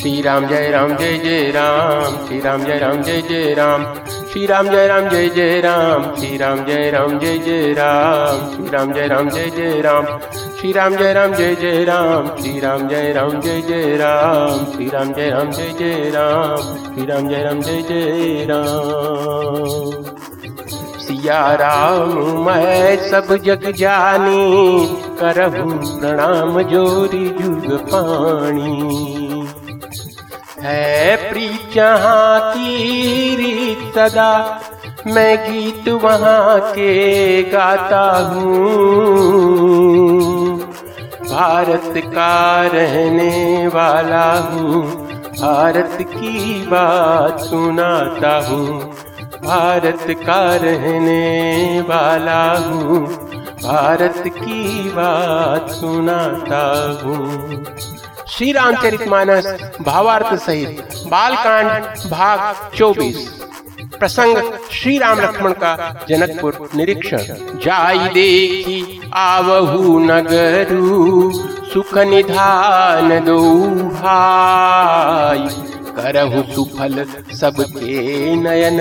श्री राम जय राम जय जय राम श्री राम जय राम जय जय राम श्री राम जय राम जय जय राम श्री राम जय राम जय जय राम श्री राम जय राम जय जय राम श्री राम जय राम जय जय राम श्री राम जय राम जय जय राम श्री राम जय राम जय जय राम श्री राम जय राम जय जय राम सिया राम मैं सब जग जानी करहूँ प्रणाम जोरी जुग पाणी है प्रीत जहाँ की रीत सदा। मैं गीत वहाँ के गाता हूँ। भारत का रहने वाला हूँ, भारत की बात सुनाता हूँ। भारत का रहने वाला हूँ, भारत की बात सुनाता हूँ। श्री रामचरित मानस भावार्थ सहित, बालकांड, भाग 24 प्रसंग श्री राम लक्ष्मण का जनकपुर निरीक्षण। जाई देखी आवहु नगरु, सुख निधान दो भाई। करहु सुफल सबके नयन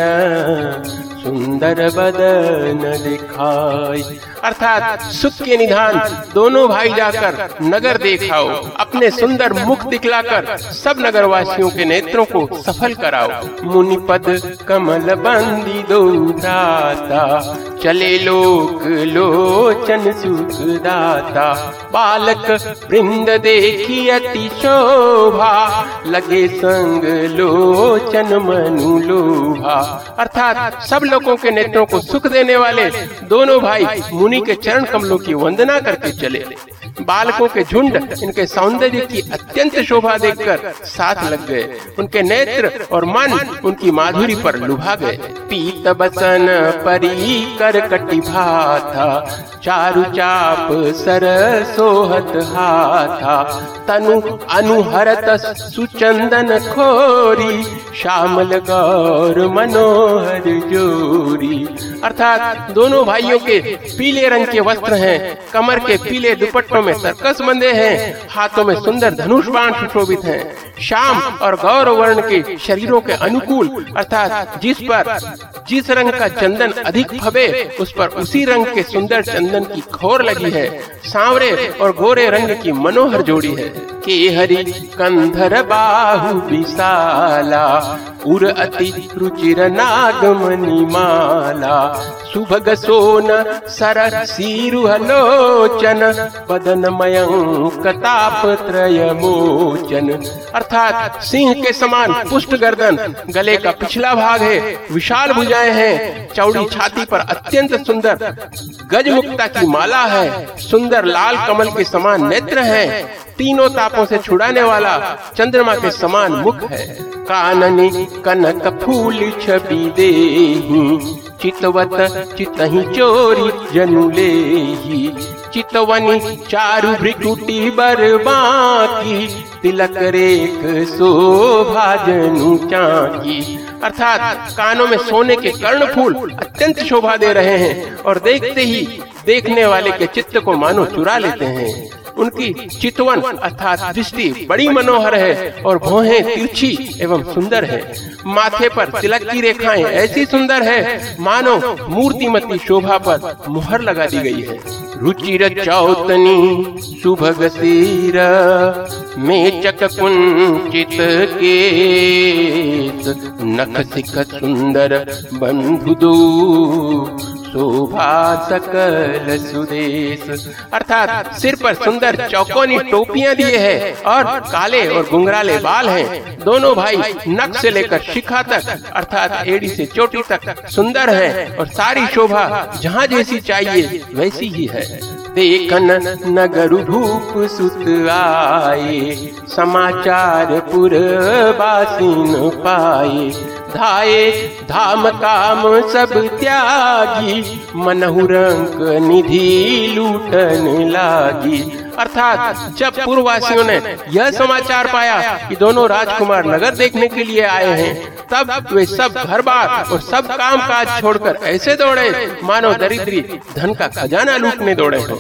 सुंदर बदन दिखाई। अर्थात सुख के निधान दोनों भाई जाकर नगर देखाओ, अपने सुंदर मुख दिखलाकर सब नगर वासियों के नेत्रों को सफल कराओ। मुनि पद कमल बंदी दो दाता चले लोक लोचन सुख दाता बालक वृंद देखी अति शोभा, लगे संग लोचन मनु लोभा। अर्थात सब लोगों के नेत्रों को सुख देने वाले दोनों भाई मुनि के चरण कमलों की वंदना करके चले। बालकों के झुंड इनके सौंदर्य की अत्यंत शोभा देखकर साथ लग गए। उनके नेत्र और मन उनकी माधुरी पर लुभा गए। पीत बसन परी कर कटी भाथा, चारु चाप सर सोहत हाथा, तनु अनुहरत सुचंदन खोरी, श्यामल गौर मनोहर जोरी अर्थात दोनों भाइयों के पीले रंग के वस्त्र हैं, कमर के पीले दुपट्टों में सर्कस बंधे हैं, हाथों में सुंदर धनुष बाण सुशोभित हैं। श्याम और गौर वर्ण के शरीरों के अनुकूल, अर्थात जिस पर, जिस रंग का चंदन अधिक भवे उस पर उसी रंग के सुंदर चंदन की खोर लगी है। सांवरे और गोरे रंग की मनोहर जोड़ी है। के हरि कंधर, बाहु, विशाला, उर अति रुचिर नागमणि माला। सुभग सोन सर सीरु लोचन बदन मयंक ताप त्रय मोचन अर्थात सिंह के समान पुष्ट गर्दन, गले का पिछला भाग है, विशाल भुजाएँ हैं, चौड़ी छाती पर अत्यंत सुंदर गजमुक्ता की माला है, सुंदर लाल कमल के समान नेत्र हैं, तीनों तापों से छुड़ाने वाला चंद्रमा के समान मुख है। काननी कनक फूल छवि दे चितवत, चितही चोरी जनु ले चितवनी चारु भ्रिकुटी बरबाकी। तिलक रेख शोभा जनु चाकी। अर्थात कानों में सोने के कर्ण फूल अत्यंत शोभा दे रहे हैं और देखते ही देखने वाले के चित्त को मानो चुरा लेते हैं। उनकी चितवन अर्थात दृष्टि बड़ी मनोहर है और भौहें तिरछी एवं सुंदर है। माथे पर तिलक की रेखाएँ ऐसी सुंदर है, मानो मूर्तिमती शोभा पर मुहर लगा दी गई है। रुचिर चौतनी सुभग सीर मेचक कुंचित के नख सिख सुंदर बंधु दो शोभा सकल सुदेश। अर्थात सिर पर सुंदर चौकोनी टोपियाँ दिए हैं और काले और गुंगराले बाल हैं। दोनों भाई नख से लेकर शिखा तक, अर्थात एड़ी से चोटी तक सुंदर हैं और सारी शोभा जहाँ जैसी चाहिए वैसी ही है। देखन नगर भूप सुत आए समाचार पुर बासिन पाए। धाये, धाम काम सब त्यागी, मनहु रंक निधि लूटन लागी। अर्थात जब पूर्ववासियों ने यह समाचार पाया कि दोनों राजकुमार नगर देखने के लिए आए हैं, तब वे सब घर बार और सब काम काज छोड़कर ऐसे दौड़े मानो दरिद्री, धन का खजाना लूटने दौड़े हैं।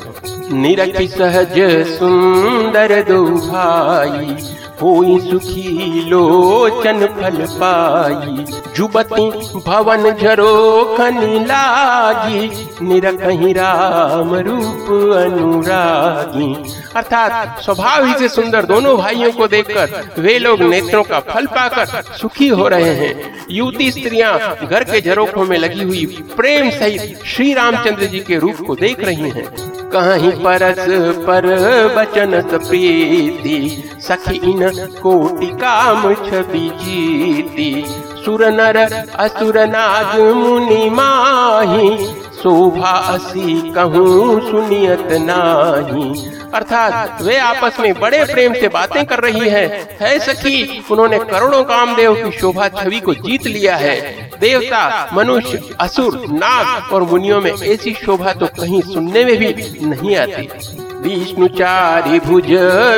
निरखी सहज सुंदर दो भाई होई सुखी लोचन फल पाई। जुबती भवन झरो लागी निरकही राम रूप अनुरागी। अर्थात स्वभाव ही से सुंदर दोनों भाइयों को देखकर वे लोग नेत्रों का फल पाकर सुखी हो रहे हैं। युवती स्त्रियाँ घर के झरोखों में लगी हुई प्रेम सहित श्री रामचंद्र जी के रूप को देख रही हैं। कहीं परस पर बचन प्रीति सखीन कोटि काम छवि जीती। सुर नर असुर नाग मुनि माही शोभा असी कहूँ सुनियत नाही। अर्थात वे आपस में बड़े प्रेम से बातें कर रही है। है सखी, उन्होंने करोड़ों कामदेव की शोभा छवि को जीत लिया है। देवता, मनुष्य, असुर, नाग और मुनियों में ऐसी शोभा तो कहीं सुनने में भी नहीं आती। विष्णु चारी भुज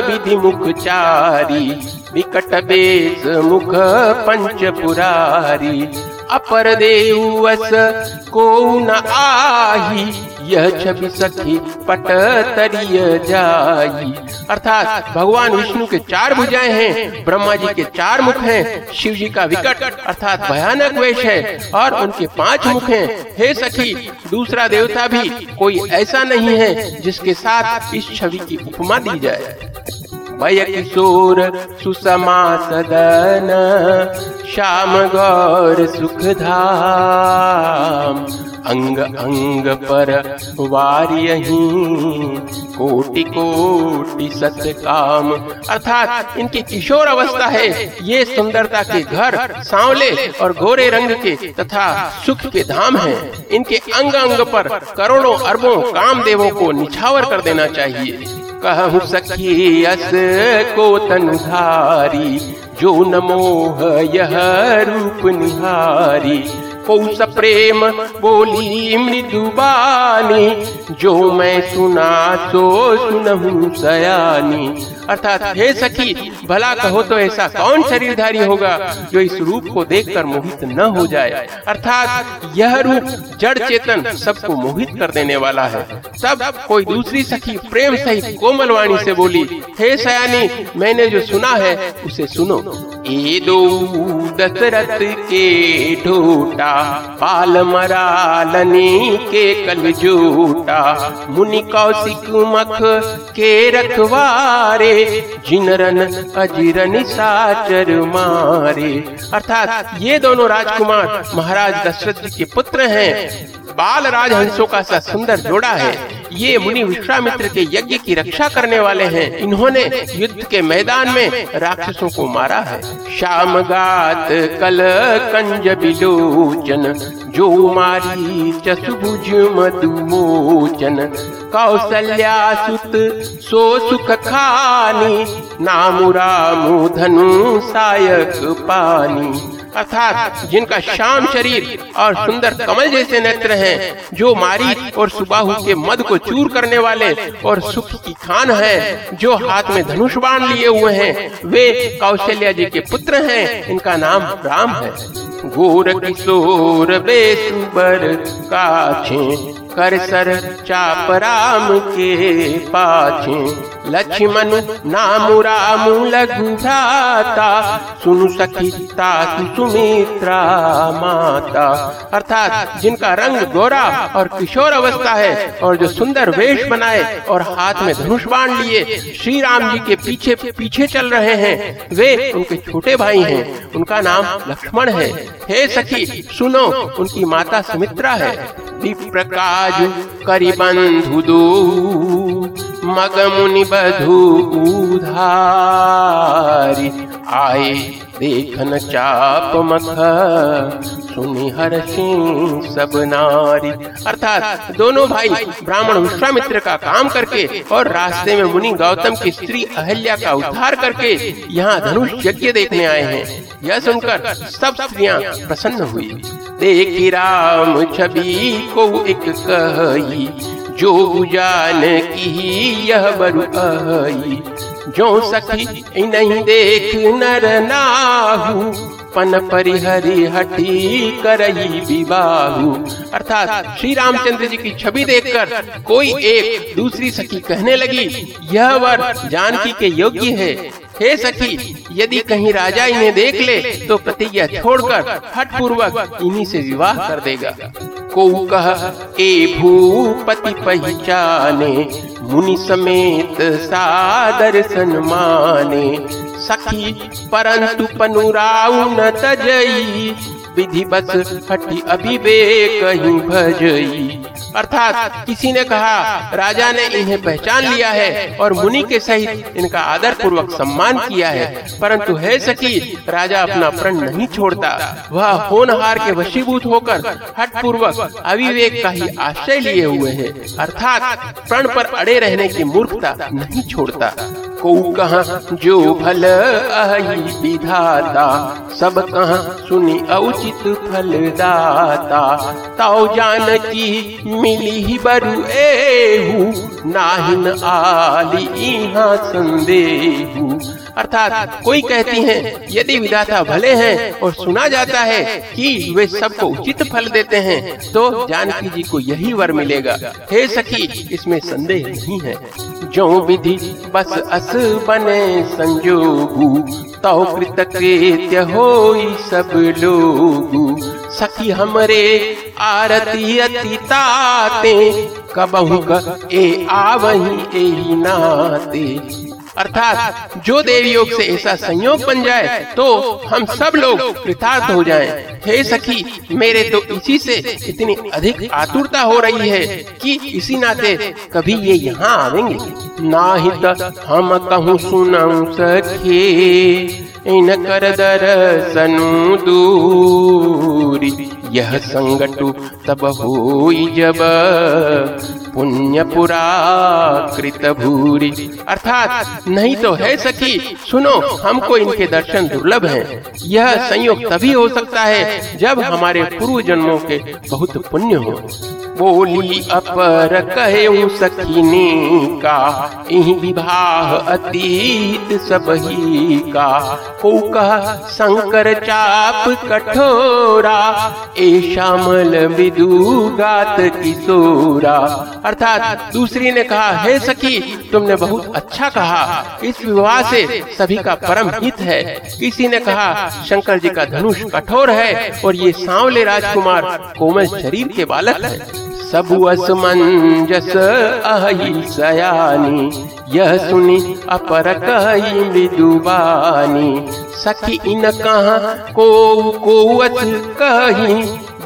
विधि मुख चारी, विकट बेस मुख पंच पुरारी। अपर देवस को न आही? यह छवि सखी पट तरिय जाई अर्थात भगवान विष्णु के चार भुजाएँ हैं, ब्रह्मा जी के चार मुख हैं, शिव जी का विकट, अर्थात भयानक वेश है, और उनके पाँच मुख हैं। हे सखी, दूसरा देवता भी कोई ऐसा नहीं है जिसके साथ इस छवि की उपमा दी जाए। भय किशोर सुषमा सदन, श्याम गौर सुख धाम अंग अंग पर वारियही कोटि कोटि सत्य काम अर्थात इनकी किशोर अवस्था है, ये सुंदरता के घर, सांवले और गोरे रंग के तथा सुख के धाम हैं। इनके अंग अंग पर करोड़ों अरबों काम देवों को निछावर कर देना चाहिए। कहु सखी अस को तनधारी जो नमोह यह रूप निहारी। पौष प्रेम बोली मृदु बानी, जो मैं सुना सो सुनहु सयानी। अर्थात, हे सखी, भला कहो तो ऐसा कौन शरीरधारी होगा जो इस रूप को देखकर मोहित न हो जाए? अर्थात, यह रूप जड़ चेतन सबको मोहित कर देने वाला है। तब कोई दूसरी सखी प्रेम सहित कोमल वाणी से बोली, हे सयानी, मैंने जो सुना है, उसे सुनो। ए दो दशरथ के ढोटा पाल मरालनी के कल जूटा मुनि कौशिक मख के रखवारे जिनरन अजिरन साचर मारे। अर्थात ये दोनों राजकुमार महाराज दशरथ जी के पुत्र हैं। बाल राज हंसों का सा सुंदर जोड़ा है। ये मुनि विश्वामित्र के यज्ञ की रक्षा करने वाले हैं। इन्होंने युद्ध के मैदान में राक्षसों को मारा है। श्याम गात, कल कंज बिलोचन जो मारी चुभुज मधुमोचन। कौशल्या सुत सो सुख खानी नामु रामु धनु सायक पानी। अर्थात जिनका शाम शरीर और सुंदर कमल जैसे नेत्र हैं, जो मारी और सुबाहु के मद को चूर करने वाले और सुख की खान है जो हाथ में धनुष बाण लिए हुए हैं वे कौशल्या जी के पुत्र हैं इनका नाम राम है। गोर किशोर बेसुबर काछे कर सर चाप राम के पाछे। लक्ष्मण नाम राम लघु भ्राता, सुनु सखी तासु सुमित्रा माता। अर्थात जिनका रंग गोरा और किशोर अवस्था है और जो सुंदर वेश बनाए और हाथ में धनुष बाण लिए श्री राम जी के पीछे पीछे चल रहे हैं, वे उनके छोटे भाई हैं। उनका नाम लक्ष्मण है। हे सखी, सुनो, उनकी माता सुमित्रा है। प्रकाश करिबंधु दो मग मुनि बधु उधारी आए देखन चाप मख सुनि हर सिंह सब नारी। अर्थात दोनों भाई ब्राह्मण विश्वामित्र का काम करके और रास्ते में मुनि गौतम की स्त्री अहल्या का उद्धार करके यहाँ धनुष यज्ञ देखने आए हैं। यह सुनकर सब स्त्रियाँ प्रसन्न हुई। देखी राम छवि को एक कही, जो जान की यह बरु जो सखी नहीं देख नर नाहू, पन परिहरि हटी करही विवाहु। अर्थात श्री रामचंद्र जी की छवि देखकर कोई एक दूसरी सखी कहने लगी, यह वर जानकी के योग्य है। हे सखी, यदि कहीं राजा इन्हें देख ले तो प्रतिज्ञा छोड़कर हट पूर्वक इन्हीं से विवाह कर देगा। को कह ए भूपति पहचाने, मुनि समेत सादर सन्माने। सखी, परंतु पनुराउ न तजई विधि बस हटि अभिवेक भजई। अर्थात किसी ने कहा, राजा ने इन्हें पहचान लिया है और मुनि के सहित इनका आदर पूर्वक सम्मान किया है। परंतु है सकी राजा अपना प्रण नहीं छोड़ता। वह होनहार के वशीभूत होकर हट पूर्वक अविवेक का ही आश्रय लिए हुए है। अर्थात प्रण पर अड़े रहने की मूर्खता नहीं छोड़ता। को कहा जो भल विधाता, सब कहा सुनी औचित फल दाता ताओ जान की मिली बरु एहू नाहिन आली, इहा संदेहू। अर्थात कोई कहती हैं, यदि विधाता भले हैं और सुना जाता है कि वे सबको उचित फल देते हैं तो जानकी जी को यही वर मिलेगा। हे सखी, इसमें संदेह नहीं है। जो विधि बस अस बने संजोगु तो कृतकृत्य हो सब लोगु। सखी हमरे आरती अति कबहु ए आवही ए नाते। अर्थात, जो देव योग से ऐसा संयोग बन जाए तो हम सब लोग कृतार्थ हो जाएँ। हे सखी, मेरे तो इसी से इतनी अधिक आतुरता हो रही है कि इसी नाते कभी ये यहाँ आवेंगे। ना ही हम कहूँ सुनाऊ सखे। इन कर दर्शनु दूरी। यह संगटु तब हो जब पुण्य पुरा कृत भूरी। अर्थात, नहीं तो है सखी, सुनो, हमको इनके दर्शन दुर्लभ हैं। यह संयोग तभी हो सकता है जब हमारे पूर्व जन्मों के बहुत पुण्य हो। बोली, अपर कहे सखीने का विवाह अतीत सब ही का। को कह, शंकर चाप कठोरा, ए श्यामल विदु गात किशोरा। अर्थात दूसरी ने कहा, हे सखी, तुमने बहुत अच्छा कहा। इस विवाह से सभी का परम हित है। किसी ने कहा, शंकर जी का धनुष कठोर है और ये सांवले राजकुमार कोमल शरीर के बालक है। सब मंजस अहि सयानी, यह सुनि अपर कही विदुबानी सखी इन कहा को कोवत कही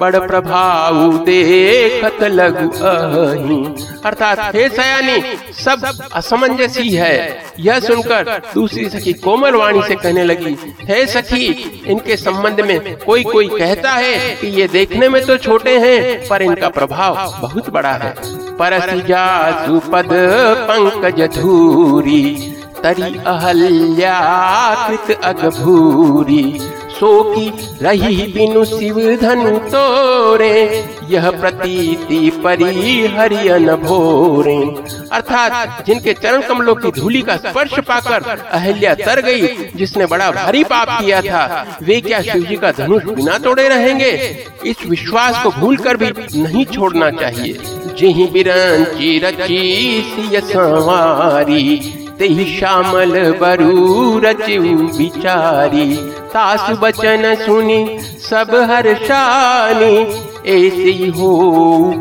बड़ प्रभाव देखत लघु अही। अर्थात, हे सयानी, सब असमंजस ही। है यह सुनकर दूसरी सखी कोमल वाणी से कहने लगी, हे सखी, इनके संबंध में कोई कोई कहता है कि ये देखने में तो छोटे हैं, पर इनका प्रभाव बहुत बड़ा है। परसिजा सुपद पंकज धूरी, तरी अहल्या अगभूरी सो की रही बिनु शिव धनु तोरे। यह प्रतीति परी हरियन भोरे। अर्थात जिनके चरण कमलों की धूली का स्पर्श पाकर अहल्या तर गई, जिसने बड़ा भारी पाप किया था, वे क्या शिव जी का धनुष बिना तोड़े रहेंगे? इस विश्वास को भूल कर भी नहीं छोड़ना चाहिए। जिही बिरंची रची सिय ते श्यामल बरू रचु बिचारी तास बचन सुनी, सब हर्षानी। ऐसे हो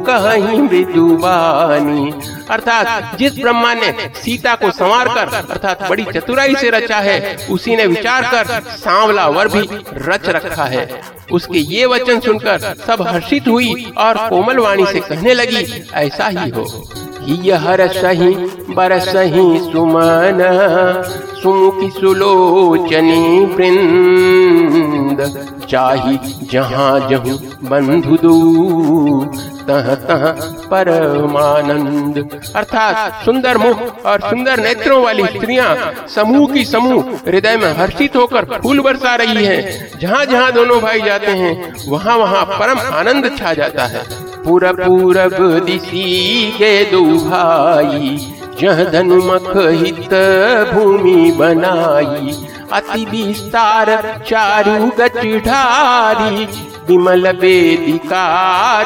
कहीं मृदुबानी अर्थात जिस ब्रह्मा ने सीता को संवार कर, अर्थात बड़ी चतुराई से रचा है, उसी ने विचार कर, सांवला वर भी रच रखा है। उसके ये वचन सुनकर सब हर्षित हुई और कोमल वाणी से कहने लगी, ऐसा ही हो। हर सही बरसही सुमन, सुमुखी सुलोचनी वृंद। चाही जहाँ जहू बंधु दू, तह तह परमानंद। अर्थात सुंदर मुख और सुंदर नेत्रों वाली स्त्रियाँ समूह की समूह हृदय में हर्षित होकर फूल बरसा रही हैं। जहाँ जहाँ दोनों भाई जाते हैं, वहाँ वहाँ परम आनंद छा जाता है। पूरा पूरब दिशी के दो भाई जह धनुमख हित भूमि बनाई अति विस्तार चारु गच ढारी विमल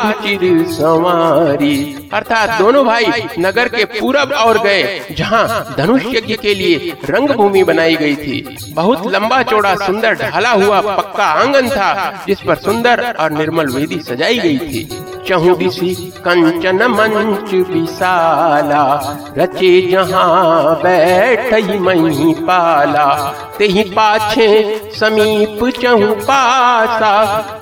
रुचिर संवारी अर्थात दोनों भाई नगर के पूरब और गए, जहाँ धनुष यज्ञ के लिए रंग भूमि बनाई गई थी। बहुत लंबा चौड़ा सुंदर ढाला हुआ पक्का आँगन था, जिस पर सुंदर और निर्मल वेदी सजाई गई थी। दिशी कंचन मंच विशाला। रचे जहाँ बैठ मही पाला। तेहि पाछे समीप चहु पासा।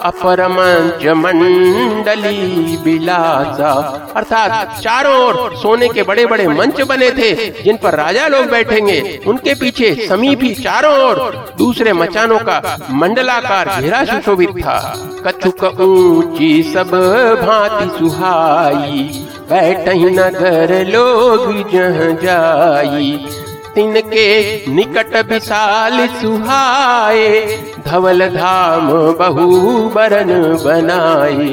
अपर मंच मंडली बिलासा। अर्थात चारों ओर सोने के बड़े बड़े मंच बने थे, जिन पर राजा लोग बैठेंगे। उनके पीछे समीप ही चारों ओर दूसरे मचानों का मंडलाकार घेरा सुशोभित था। कछुक ऊँची सब भांति सुहाई बैठ नगर लोग जह जाई। तिनके निकट विशाल सुहाए, धवल धाम बहु बरन बनाए।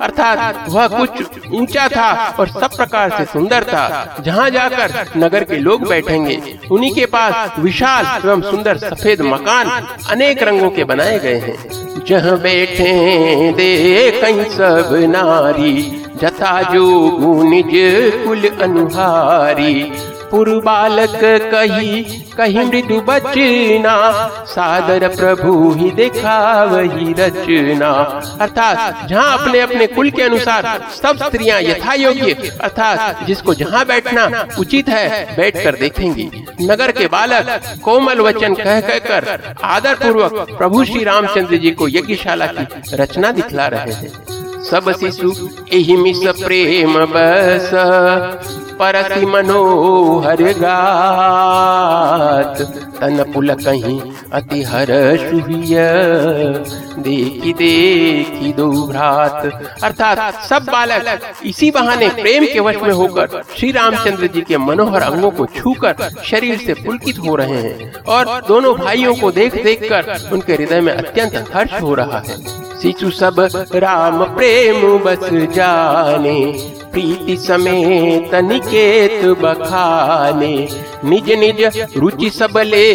अर्थात वह कुछ ऊँचा था और सब प्रकार से सुंदर था। जहाँ जाकर नगर के लोग बैठेंगे, उन्हीं के पास विशाल एवं सुंदर सफ़ेद मकान अनेक रंगों के बनाए गए हैं। जहाँ बैठे दे कहीं सब नारी जथा जो निज कुल अनुहारी। पुरु बालक कही कही मृदु बचना। सादर प्रभु ही देखा वही रचना। अर्थात जहाँ अपने अपने कुल के अनुसार सब स्त्रियाँ यथा योग्य अर्थात जिसको जहाँ बैठना उचित है बैठ कर देखेंगी। नगर के बालक कोमल वचन कह कह कर आदर पूर्वक प्रभु श्री रामचंद्र जी को यज्ञशाला की रचना दिखला रहे हैं। सब शिशु यही मिस प्रेम बस। परति मनोहर गात। तन पुल कहीं अति हर सुहिय देखी देखी दो भ्रात। अर्थात सब बालक इसी बहाने प्रेम के वश में होकर श्री रामचंद्र जी के मनोहर अंगों को छूकर शरीर से पुलकित हो रहे हैं और दोनों भाइयों को देख देख कर उनके हृदय में अत्यंत हर्ष हो रहा है। शिशु सब राम प्रेम बस जाने प्रीति समेत निकेत बखाने निज निज रुचि सबले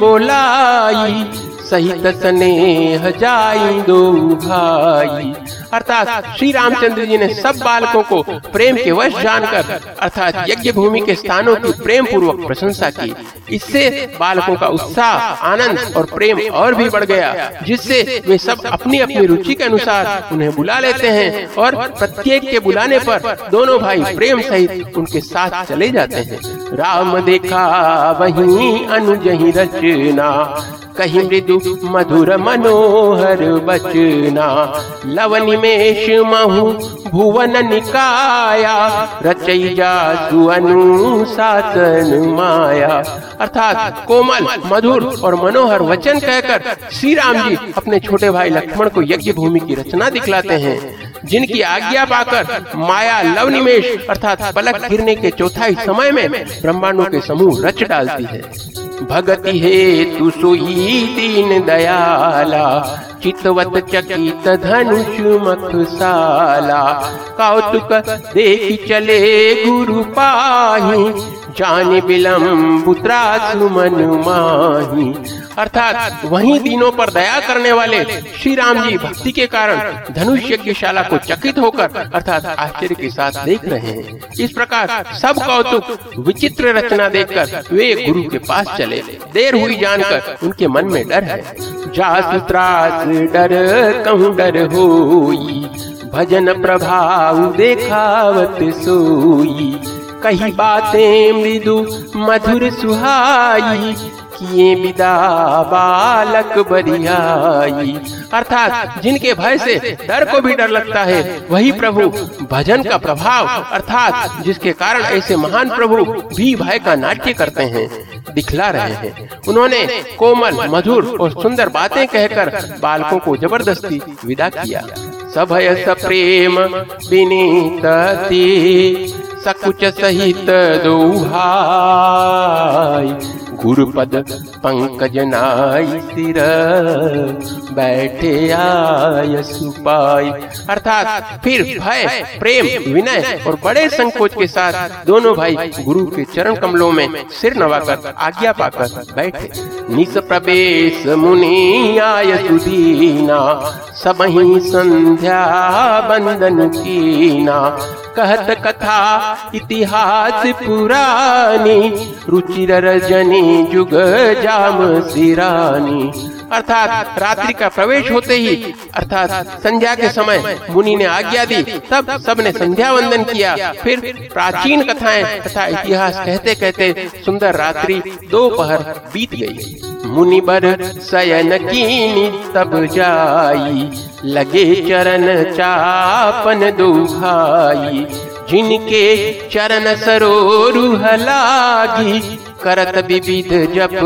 बोलाई सहित स्नेह जाई दो भाई। अर्थात श्री रामचंद्र जी ने सब बालकों को प्रेम के वश जानकर, अर्थात यज्ञ भूमि के स्थानों की प्रेम पूर्वक प्रशंसा की। इससे बालकों का उत्साह, आनंद और प्रेम और भी बढ़ गया, जिससे वे सब अपनी अपनी रुचि के अनुसार उन्हें बुला लेते हैं और प्रत्येक के बुलाने पर दोनों भाई प्रेम सहित उनके साथ चले जाते हैं। राम देखा, वही अनुज रचना, कहीं मृदु मधुर मनोहर बचना, लवनी मेष महु भुवन निकाया रचैया अनुशासन माया। अर्थात कोमल, मधुर और मनोहर वचन कहकर श्री राम जी अपने छोटे भाई लक्ष्मण को यज्ञ भूमि की रचना दिखलाते हैं, जिनकी आज्ञा पाकर माया लव निमेश अर्थात पलक गिरने के चौथाई समय में ब्रह्मांडों के समूह रच डालती है। भगति हे तु सोई दीन दयाला चितवत चकित धनुष मखसाला कौतुक देख चले गुरु पाही जान बिलम्ब सुमन माही। अर्थात वही दिनों पर दया करने वाले श्री राम जी भक्ति के कारण धनुष यज्ञशाला को चकित होकर, अर्थात आश्चर्य के साथ देख रहे हैं। इस प्रकार सब कौतुक, विचित्र रचना देखकर वे गुरु के पास चले। देर हुई जानकर उनके मन में डर है। जास त्रास डर, कहूँ डर होई। भजन प्रभाव देखावत सोई। कही बातें मृदु मधुर सुहाई, किए विदा बालक बरियाई। अर्थात जिनके भय से डर को भी डर लगता है, वही प्रभु भजन का प्रभाव, अर्थात जिसके कारण ऐसे महान प्रभु भी भय का नाट्य करते हैं, दिखला रहे हैं। उन्होंने कोमल, मधुर और सुंदर बातें कहकर बालकों को ज़बरदस्ती विदा किया। सभय सप्रेम विनीत सकुच सहित दोहाय गुरुपद पंकज नाई सिर बैठे आय सुपाई अर्थात फिर भय, प्रेम, विनय और बड़े संकोच के साथ दोनों भाई गुरु के चरण कमलों में सिर नवाकर आज्ञा पाकर बैठे। निस प्रवेश मुनि आय सुदीना सब ही संध्या बंदन कीना। कहत कथा इतिहास पुरानी, रुचिर रजनी जुग जाम सिरानी। अर्थात रात्रि का प्रवेश होते ही, अर्थात संध्या के समय मुनि ने आज्ञा दी, तब सबने संध्या वंदन किया। फिर प्राचीन कथाएँ तथा इतिहास कहते कहते सुंदर रात्रि दोपहर बीत गई। मुनि बर सयन कीनी तब जाई, लगे चरण चापन दो भाई जिनके चरण सरोरुह लागी करत विविध जप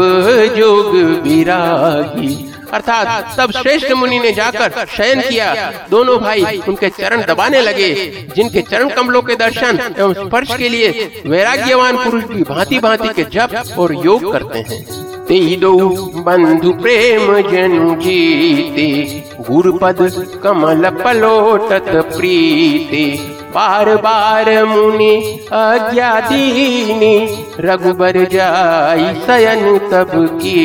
जोग विरागी। अर्थात तब श्रेष्ठ मुनि ने जाकर शयन किया। दोनों भाई उनके चरण दबाने लगे, जिनके चरण कमलों के दर्शन एवं स्पर्श के लिए वैराग्यवान पुरुष भी भांति भांति के जप और योग करते हैं। ते दो बंधु प्रेम जन जीते, गुरुपद कमल पलोटत प्रीते। बार बार मुनि आज्ञा दीनी, रघुबर जाई सयन तब की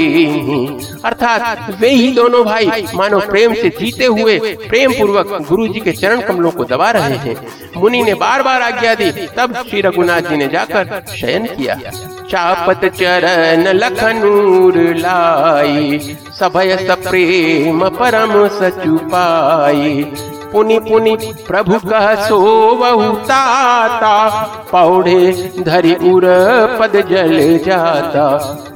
अर्थात वे ही दोनों भाई मानो प्रेम से जीते हुए, प्रेम पूर्वक गुरु जी के चरण कमलों को दबा रहे हैं। मुनि ने बार बार आज्ञा दी, तब श्री रघुनाथ जी ने जाकर शयन किया। चापत चरण लखनूर लाई, सभय सप्रेम परम सचुपाई पुनि पुनि प्रभु कह सो ताता पौड़े धरि उर पद जल जाता।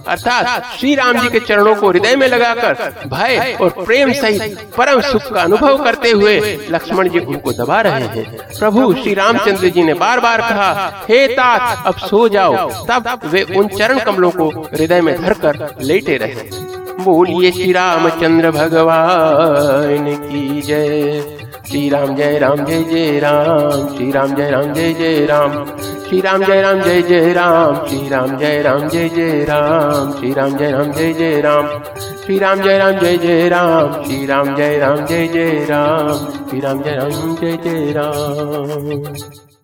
अर्थात श्री राम जी के चरणों को हृदय में लगाकर भय और प्रेम सहित परम सुख का अनुभव करते हुए लक्ष्मण जी उनको दबा रहे हैं। प्रभु श्री रामचंद्र जी ने बार बार कहा, हे तात, अब सो जाओ। तब वे उन चरण कमलों को हृदय में धरकर लेटे रहे। बोलिए श्री रामचंद्र भगवान की जय। श्री राम जय राम जय जय राम। श्री राम जय राम जय जय राम। श्री राम जय राम जय जय राम। श्री राम जय राम जय जय राम। श्री राम जय राम जय जय राम। श्री राम जय राम जय जय राम। श्री राम जय राम जय जय राम। श्री राम जय राम जय जय राम।